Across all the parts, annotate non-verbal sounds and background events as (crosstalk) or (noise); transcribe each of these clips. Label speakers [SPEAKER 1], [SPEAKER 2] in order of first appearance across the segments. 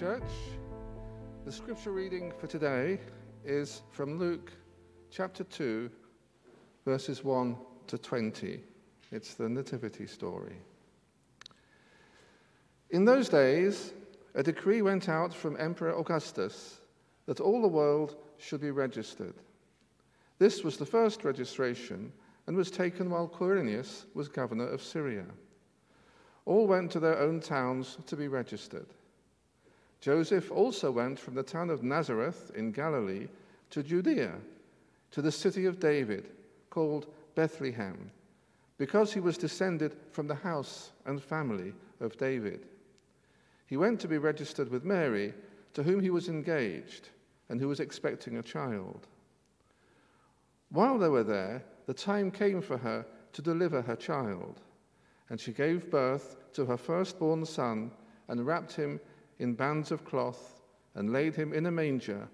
[SPEAKER 1] church. The scripture reading for today is from Luke chapter 2, verses 1 to 20. It's the Nativity story. In those days, a decree went out from Emperor Augustus that all the world should be registered. This was the first registration and was taken while Quirinius was governor of Syria. All went to their own towns to be registered. Joseph also went from the town of Nazareth in Galilee to Judea, to the city of David, called Bethlehem, because he was descended from the house and family of David. He went to be registered with Mary, to whom he was engaged and who was expecting a child. While they were there, the time came for her to deliver her child, and she gave birth to her firstborn son and wrapped him in bands of cloth and laid him in a manger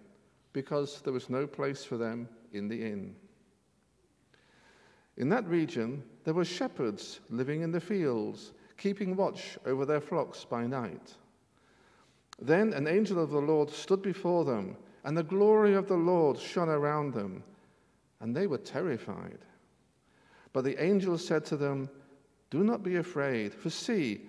[SPEAKER 1] because there was no place for them in the inn. In that region, there were shepherds living in the fields, keeping watch over their flocks by night. Then an angel of the Lord stood before them, and the glory of the Lord shone around them, and they were terrified. But the angel said to them, Do not be afraid, for see,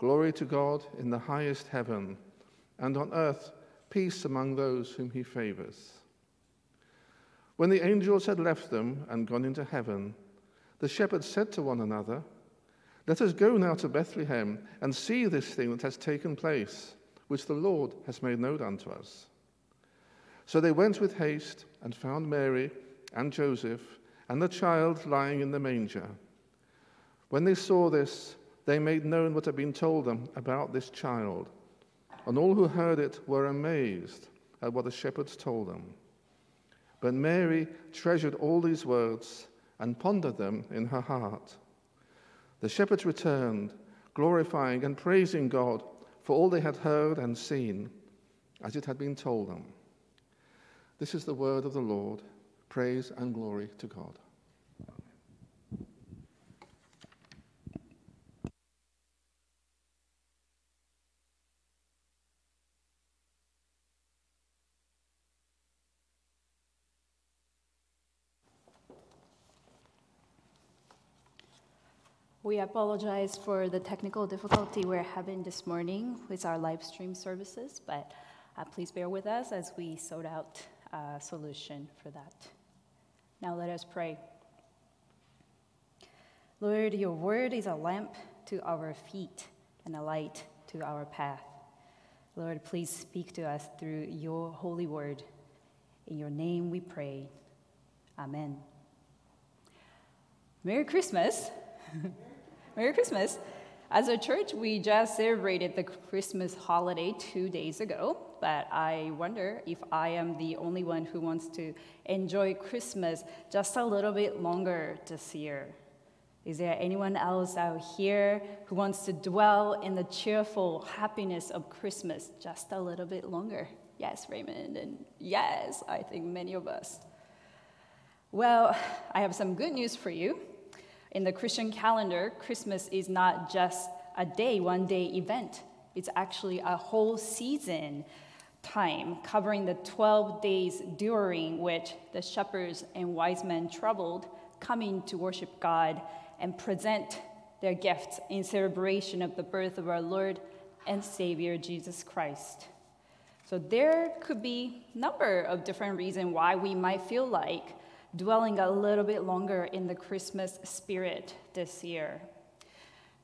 [SPEAKER 1] Glory to God in the highest heaven, and on earth peace among those whom he favors. When the angels had left them and gone into heaven, the shepherds said to one another, Let us go now to Bethlehem and see this thing that has taken place, which the Lord has made known unto us. So they went with haste and found Mary and Joseph and the child lying in the manger. When they saw this, they made known what had been told them about this child, and all who heard it were amazed at what the shepherds told them. But Mary treasured all these words and pondered them in her heart. The shepherds returned, glorifying and praising God for all they had heard and seen, as it had been told them. This is the word of the Lord. Praise and glory to God.
[SPEAKER 2] We apologize for the technical difficulty we're having this morning with our live stream services, but uh, please bear with us as we sort out a solution for that. Now let us pray. Lord, your word is a lamp to our feet and a light to our path. Lord, please speak to us through your holy word. In your name we pray. Amen. Merry Christmas. (laughs) Merry Christmas. As a church, we just celebrated the Christmas holiday two days ago, but I wonder if I am the only one who wants to enjoy Christmas just a little bit longer this year. Is there anyone else out here who wants to dwell in the cheerful happiness of Christmas just a little bit longer? Yes, Raymond, and yes, I think many of us. Well, I have some good news for you. In the Christian calendar, Christmas is not just a day, one day event. It's actually a whole season time covering the 12 days during which the shepherds and wise men traveled, coming to worship God and present their gifts in celebration of the birth of our Lord and Savior Jesus Christ. So there could be a number of different reasons why we might feel like dwelling a little bit longer in the Christmas spirit this year.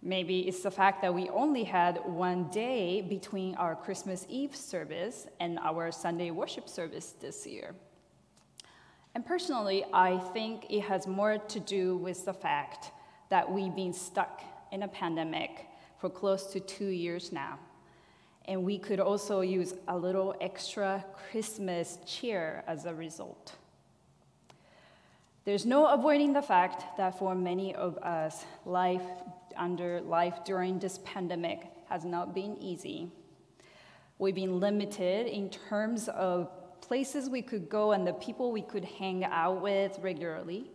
[SPEAKER 2] Maybe it's the fact that we only had one day between our Christmas Eve service and our Sunday worship service this year. And personally, I think it has more to do with the fact that we've been stuck in a pandemic for close to two years now. And we could also use a little extra Christmas cheer as a result. There's no avoiding the fact that for many of us, life under life during this pandemic has not been easy. We've been limited in terms of places we could go and the people we could hang out with regularly.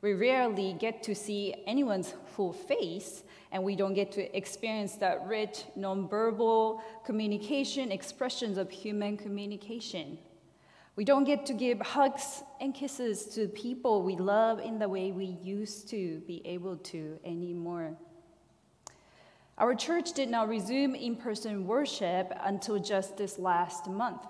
[SPEAKER 2] We rarely get to see anyone's full face, and we don't get to experience that rich, nonverbal communication, expressions of human communication. We don't get to give hugs and kisses to people we love in the way we used to be able to anymore. Our church did not resume in person worship until just this last month.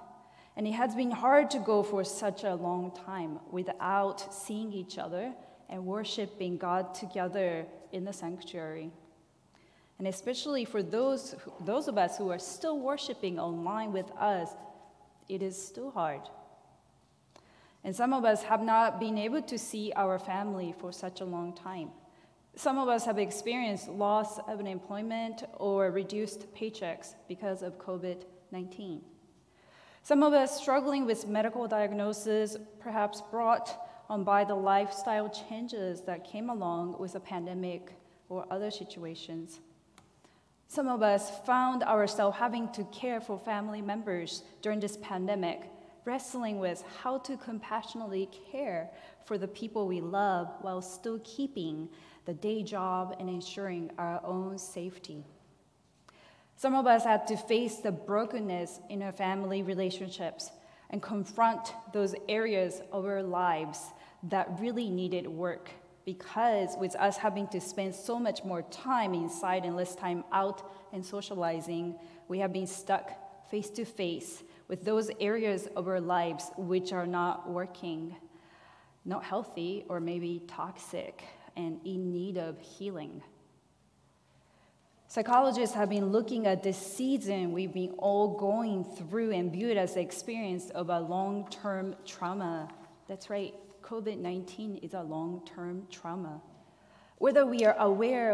[SPEAKER 2] And it has been hard to go for such a long time without seeing each other and worshiping God together in the sanctuary. And especially for those, those of us who are still worshiping online with us, it is still hard. And some of us have not been able to see our family for such a long time. Some of us have experienced loss of employment or reduced paychecks because of COVID 19. Some of us struggling with medical diagnosis, perhaps brought on by the lifestyle changes that came along with a pandemic or other situations. Some of us found ourselves having to care for family members during this pandemic, wrestling with how to compassionately care for the people we love while still keeping the day job and ensuring our own safety. Some of us had to face the brokenness in our family relationships and confront those areas of our lives that really needed work because with us having to spend so much more time inside and less time out and socializing, we have been stuck face to face with those areas of our lives which are not working, not healthy, or maybe toxic and in need of healing. Psychologists have been looking at this season we've been all going through and viewed as the experience of a long term trauma. That's right, COVID 19 is a long term trauma. Whether we are aware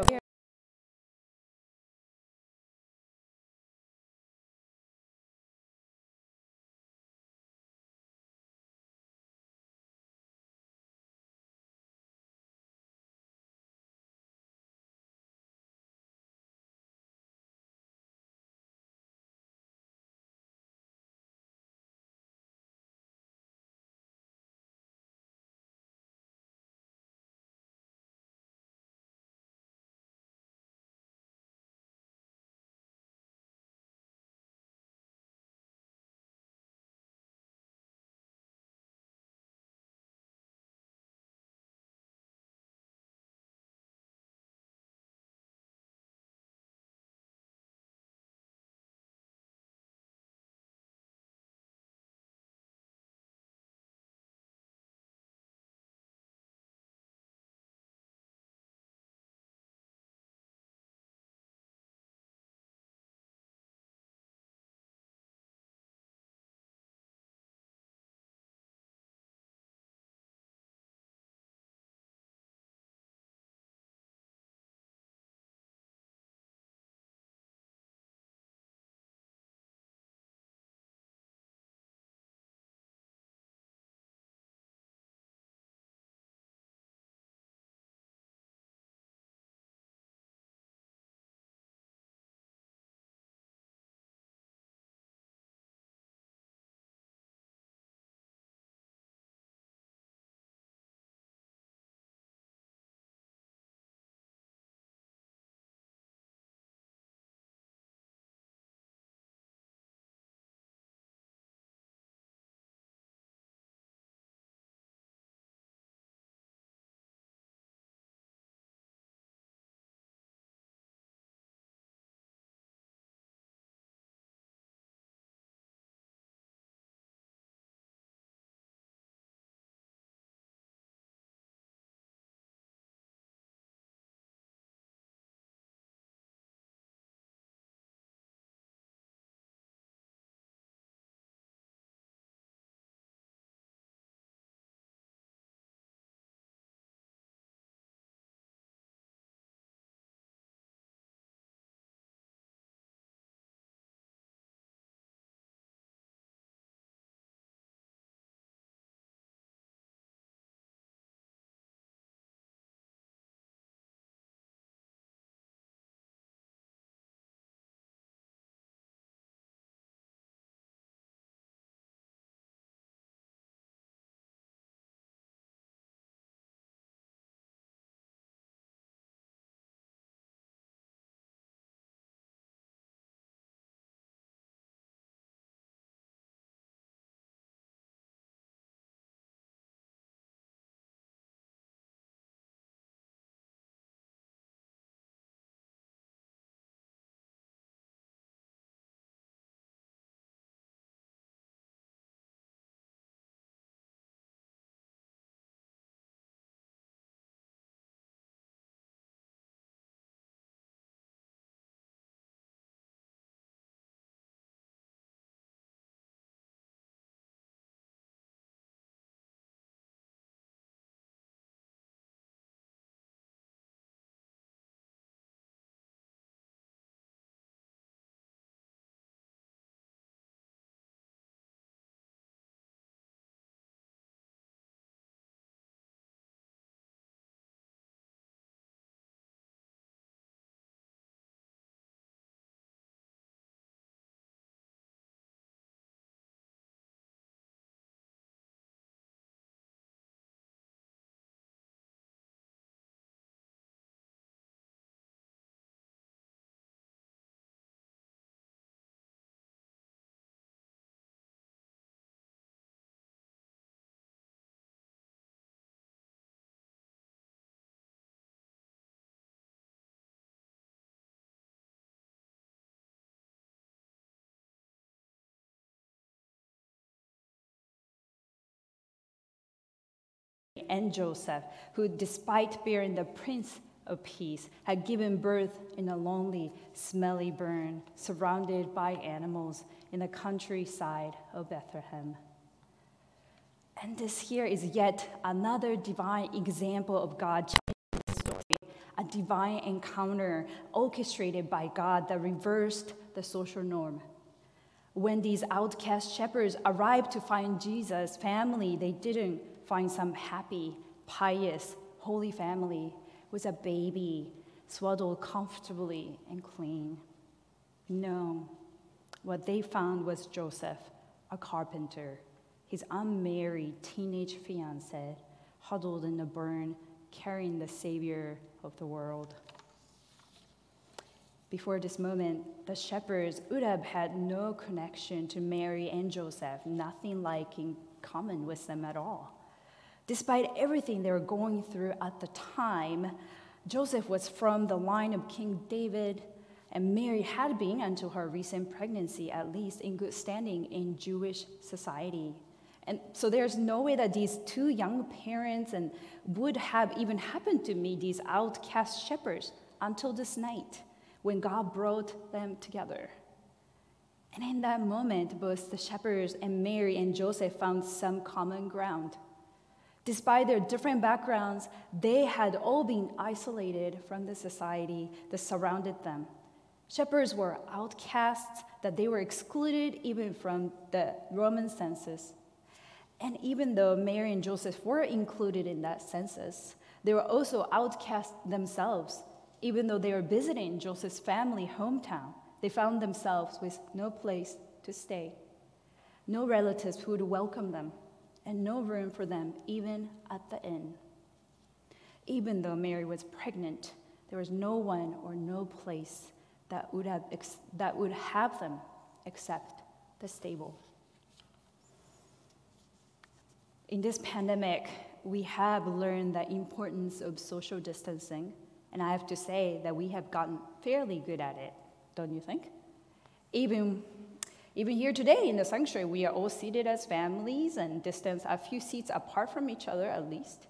[SPEAKER 2] and Joseph, who, despite bearing the Prince of Peace, had given birth in a lonely, smelly burn, surrounded by animals in the countryside of Bethlehem. And this here is yet another divine example of God a divine encounter orchestrated by God that reversed the social norm. When these outcast shepherds arrived to find Jesus' family, they didn't find some happy, pious, holy family with a baby swaddled comfortably and clean. No, what they found was Joseph, a carpenter his unmarried teenage fiancee, huddled in the burn, carrying the Savior of the world. Before this moment, the shepherds would have had no connection to Mary and Joseph, nothing like in common with them at all. Despite everything they were going through at the time, Joseph was from the line of King David, and Mary had been, until her recent pregnancy, at least in good standing in Jewish society. And so there's no way that these two young parents and would have even happened to me, these outcast shepherds, until this night when God brought them together. And in that moment, both the shepherds and Mary and Joseph found some common ground. Despite their different backgrounds, they had all been isolated from the society that surrounded them. Shepherds were outcasts, that they were excluded even from the Roman census. And even though Mary and Joseph were included in that census, they were also outcasts themselves. Even though they were visiting Joseph's family hometown, they found themselves with no place to stay, no relatives who would welcome them, and no room for them even at the inn. Even though Mary was pregnant, there was no one or no place that would have, that would have them except the stable. In this pandemic, we have learned the importance of social distancing, and I have to say that we have gotten fairly good at it, don't you think? Even, even here today in the sanctuary, we are all seated as families and distanced a few seats apart from each other at least.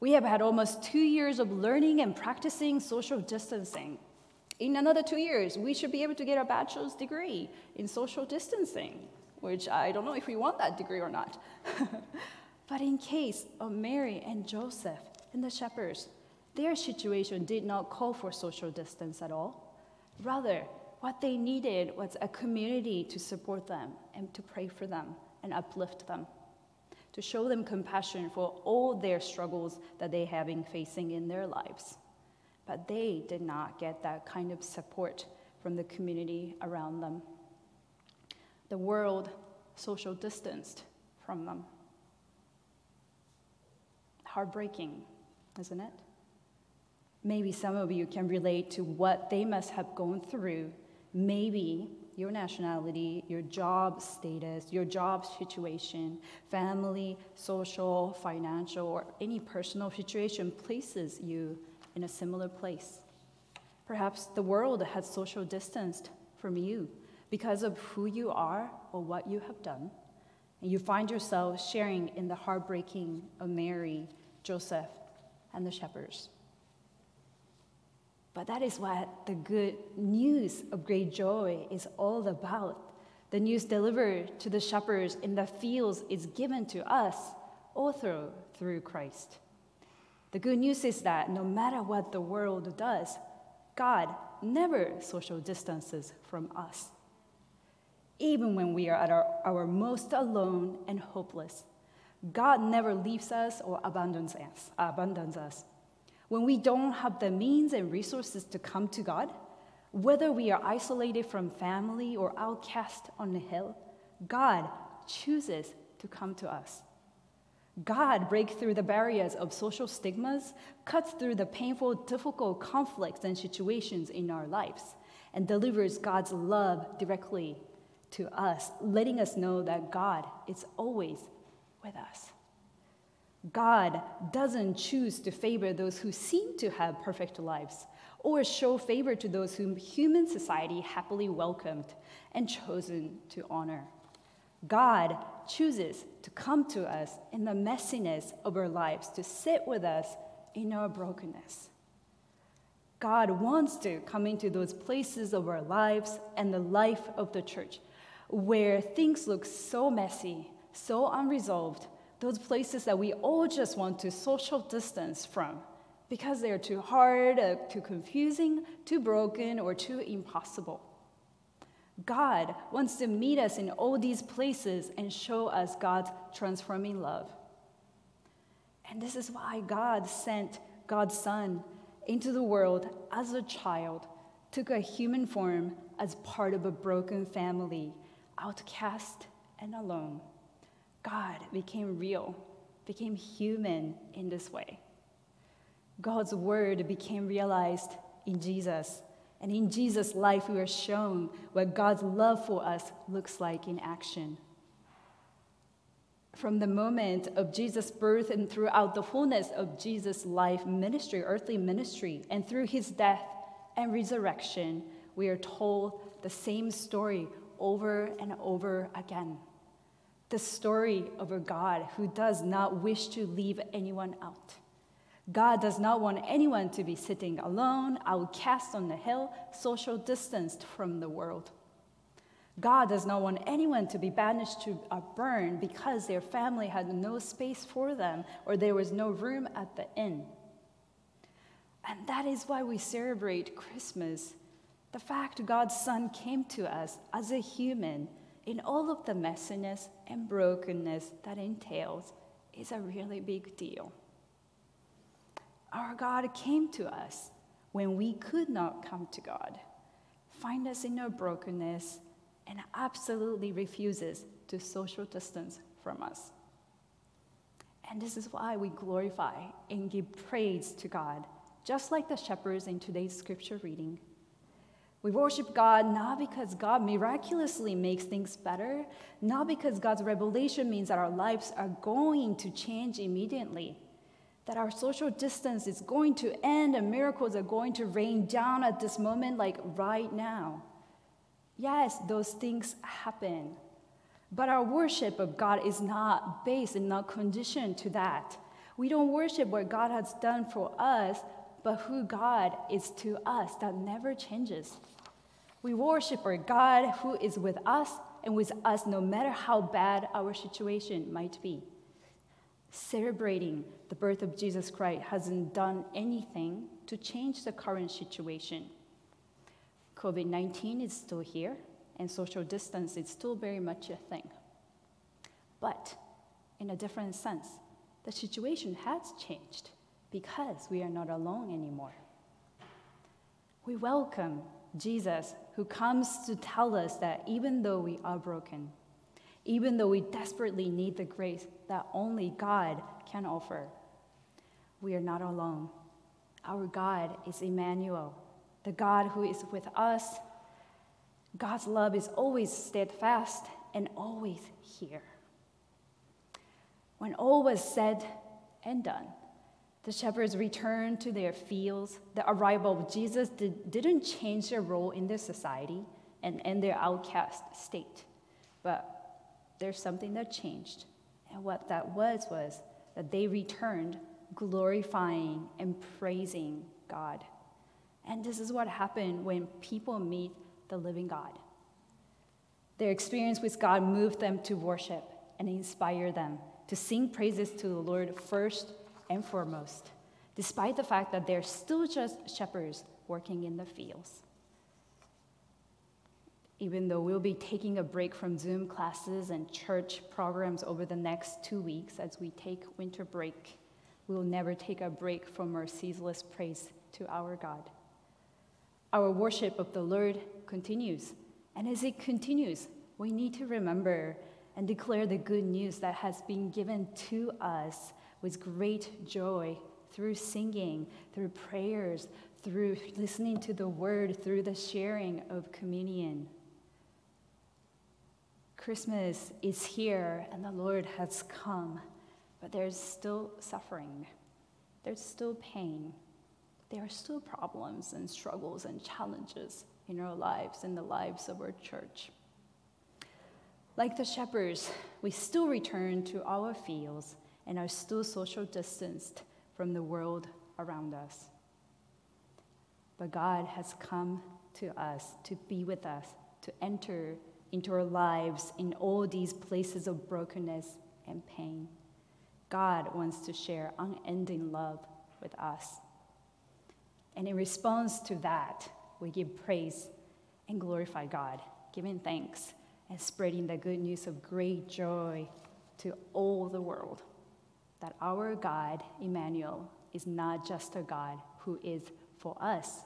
[SPEAKER 2] We have had almost two years of learning and practicing social distancing. In another two years, we should be able to get a bachelor's degree in social distancing which I don't know if we want that degree or not. (laughs) but in case of Mary and Joseph and the shepherds, their situation did not call for social distance at all. Rather, what they needed was a community to support them and to pray for them and uplift them, to show them compassion for all their struggles that they have been facing in their lives. But they did not get that kind of support from the community around them the world social distanced from them. Heartbreaking, isn't it? Maybe some of you can relate to what they must have gone through. Maybe your nationality, your job status, your job situation, family, social, financial, or any personal situation places you in a similar place. Perhaps the world has social distanced from you because of who you are or what you have done, and you find yourself sharing in the heartbreaking of Mary, Joseph, and the shepherds. But that is what the good news of great joy is all about. The news delivered to the shepherds in the fields is given to us also through Christ. The good news is that no matter what the world does, God never social distances from us even when we are at our, our most alone and hopeless. God never leaves us or abandons us, abandons us. When we don't have the means and resources to come to God, whether we are isolated from family or outcast on the hill, God chooses to come to us. God breaks through the barriers of social stigmas, cuts through the painful, difficult conflicts and situations in our lives, and delivers God's love directly to us, letting us know that God is always with us. God doesn't choose to favor those who seem to have perfect lives or show favor to those whom human society happily welcomed and chosen to honor. God chooses to come to us in the messiness of our lives, to sit with us in our brokenness. God wants to come into those places of our lives and the life of the church where things look so messy, so unresolved, those places that we all just want to social distance from because they're too hard, uh, too confusing, too broken, or too impossible. God wants to meet us in all these places and show us God's transforming love. And this is why God sent God's Son into the world as a child, took a human form as part of a broken family, outcast and alone. God became real, became human in this way. God's word became realized in Jesus. And in Jesus' life, we are shown what God's love for us looks like in action. From the moment of Jesus' birth and throughout the fullness of Jesus' life, ministry, earthly ministry, and through his death and resurrection, we are told the same story over and over again. The story of a God who does not wish to leave anyone out. God does not want anyone to be sitting alone, outcast on the hill, social distanced from the world. God does not want anyone to be banished to a burn because their family had no space for them or there was no room at the inn. And that is why we celebrate Christmas. The fact God's Son came to us as a human in all of the messiness and brokenness that entails is a really big deal. Our God came to us when we could not come to God, find us in our brokenness, and absolutely refuses to social distance from us. And this is why we glorify and give praise to God, just like the shepherds in today's scripture reading. We worship God not because God miraculously makes things better, not because God's revelation means that our lives are going to change immediately that our social distance is going to end and miracles are going to rain down at this moment, like right now. Yes, those things happen. But our worship of God is not based and not conditioned to that. We don't worship what God has done for us, but who God is to us. That never changes. We worship our God who is with us and with us no matter how bad our situation might be. Celebrating the birth of Jesus Christ hasn't done anything to change the current situation. COVID 19 is still here, and social distance is still very much a thing. But in a different sense, the situation has changed because we are not alone anymore. We welcome Jesus, who comes to tell us that even though we are broken, even though we desperately need the grace that only God can offer, we are not alone. Our God is Emmanuel, the God who is with us. God's love is always steadfast and always here. When all was said and done, the shepherds returned to their fields. The arrival of Jesus did, didn't change their role in their society and, and their outcast state. But there's something that changed. And what that was was that they returned glorifying and praising God. And this is what happened when people meet the living God. Their experience with God moved them to worship and inspire them to sing praises to the Lord first and foremost, despite the fact that they're still just shepherds working in the fields. Even though we'll be taking a break from Zoom classes and church programs over the next two weeks as we take winter break, we will never take a break from our ceaseless praise to our God. Our worship of the Lord continues, and as it continues, we need to remember and declare the good news that has been given to us with great joy through singing, through prayers, through listening to the word, through the sharing of communion. Christmas is here and the Lord has come but there's still suffering, there's still pain, there are still problems and struggles and challenges in our lives, and the lives of our church. Like the shepherds, we still return to our fields and are still social distanced from the world around us. But God has come to us to be with us, to enter into our lives in all these places of brokenness and pain. God wants to share unending love with us. And in response to that, we give praise and glorify God, giving thanks and spreading the good news of great joy to all the world. That our God, Emmanuel, is not just a God who is for us,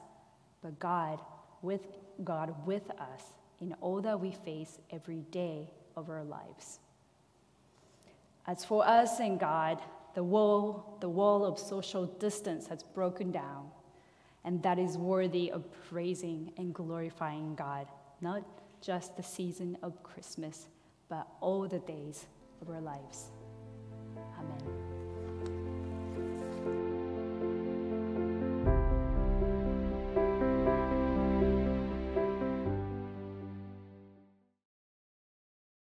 [SPEAKER 2] but God with God with us in all that we face every day of our lives. As for us and God, the wall, the wall of social distance has broken down, and that is worthy of praising and glorifying God, not just the season of Christmas, but all the days of our lives. Amen.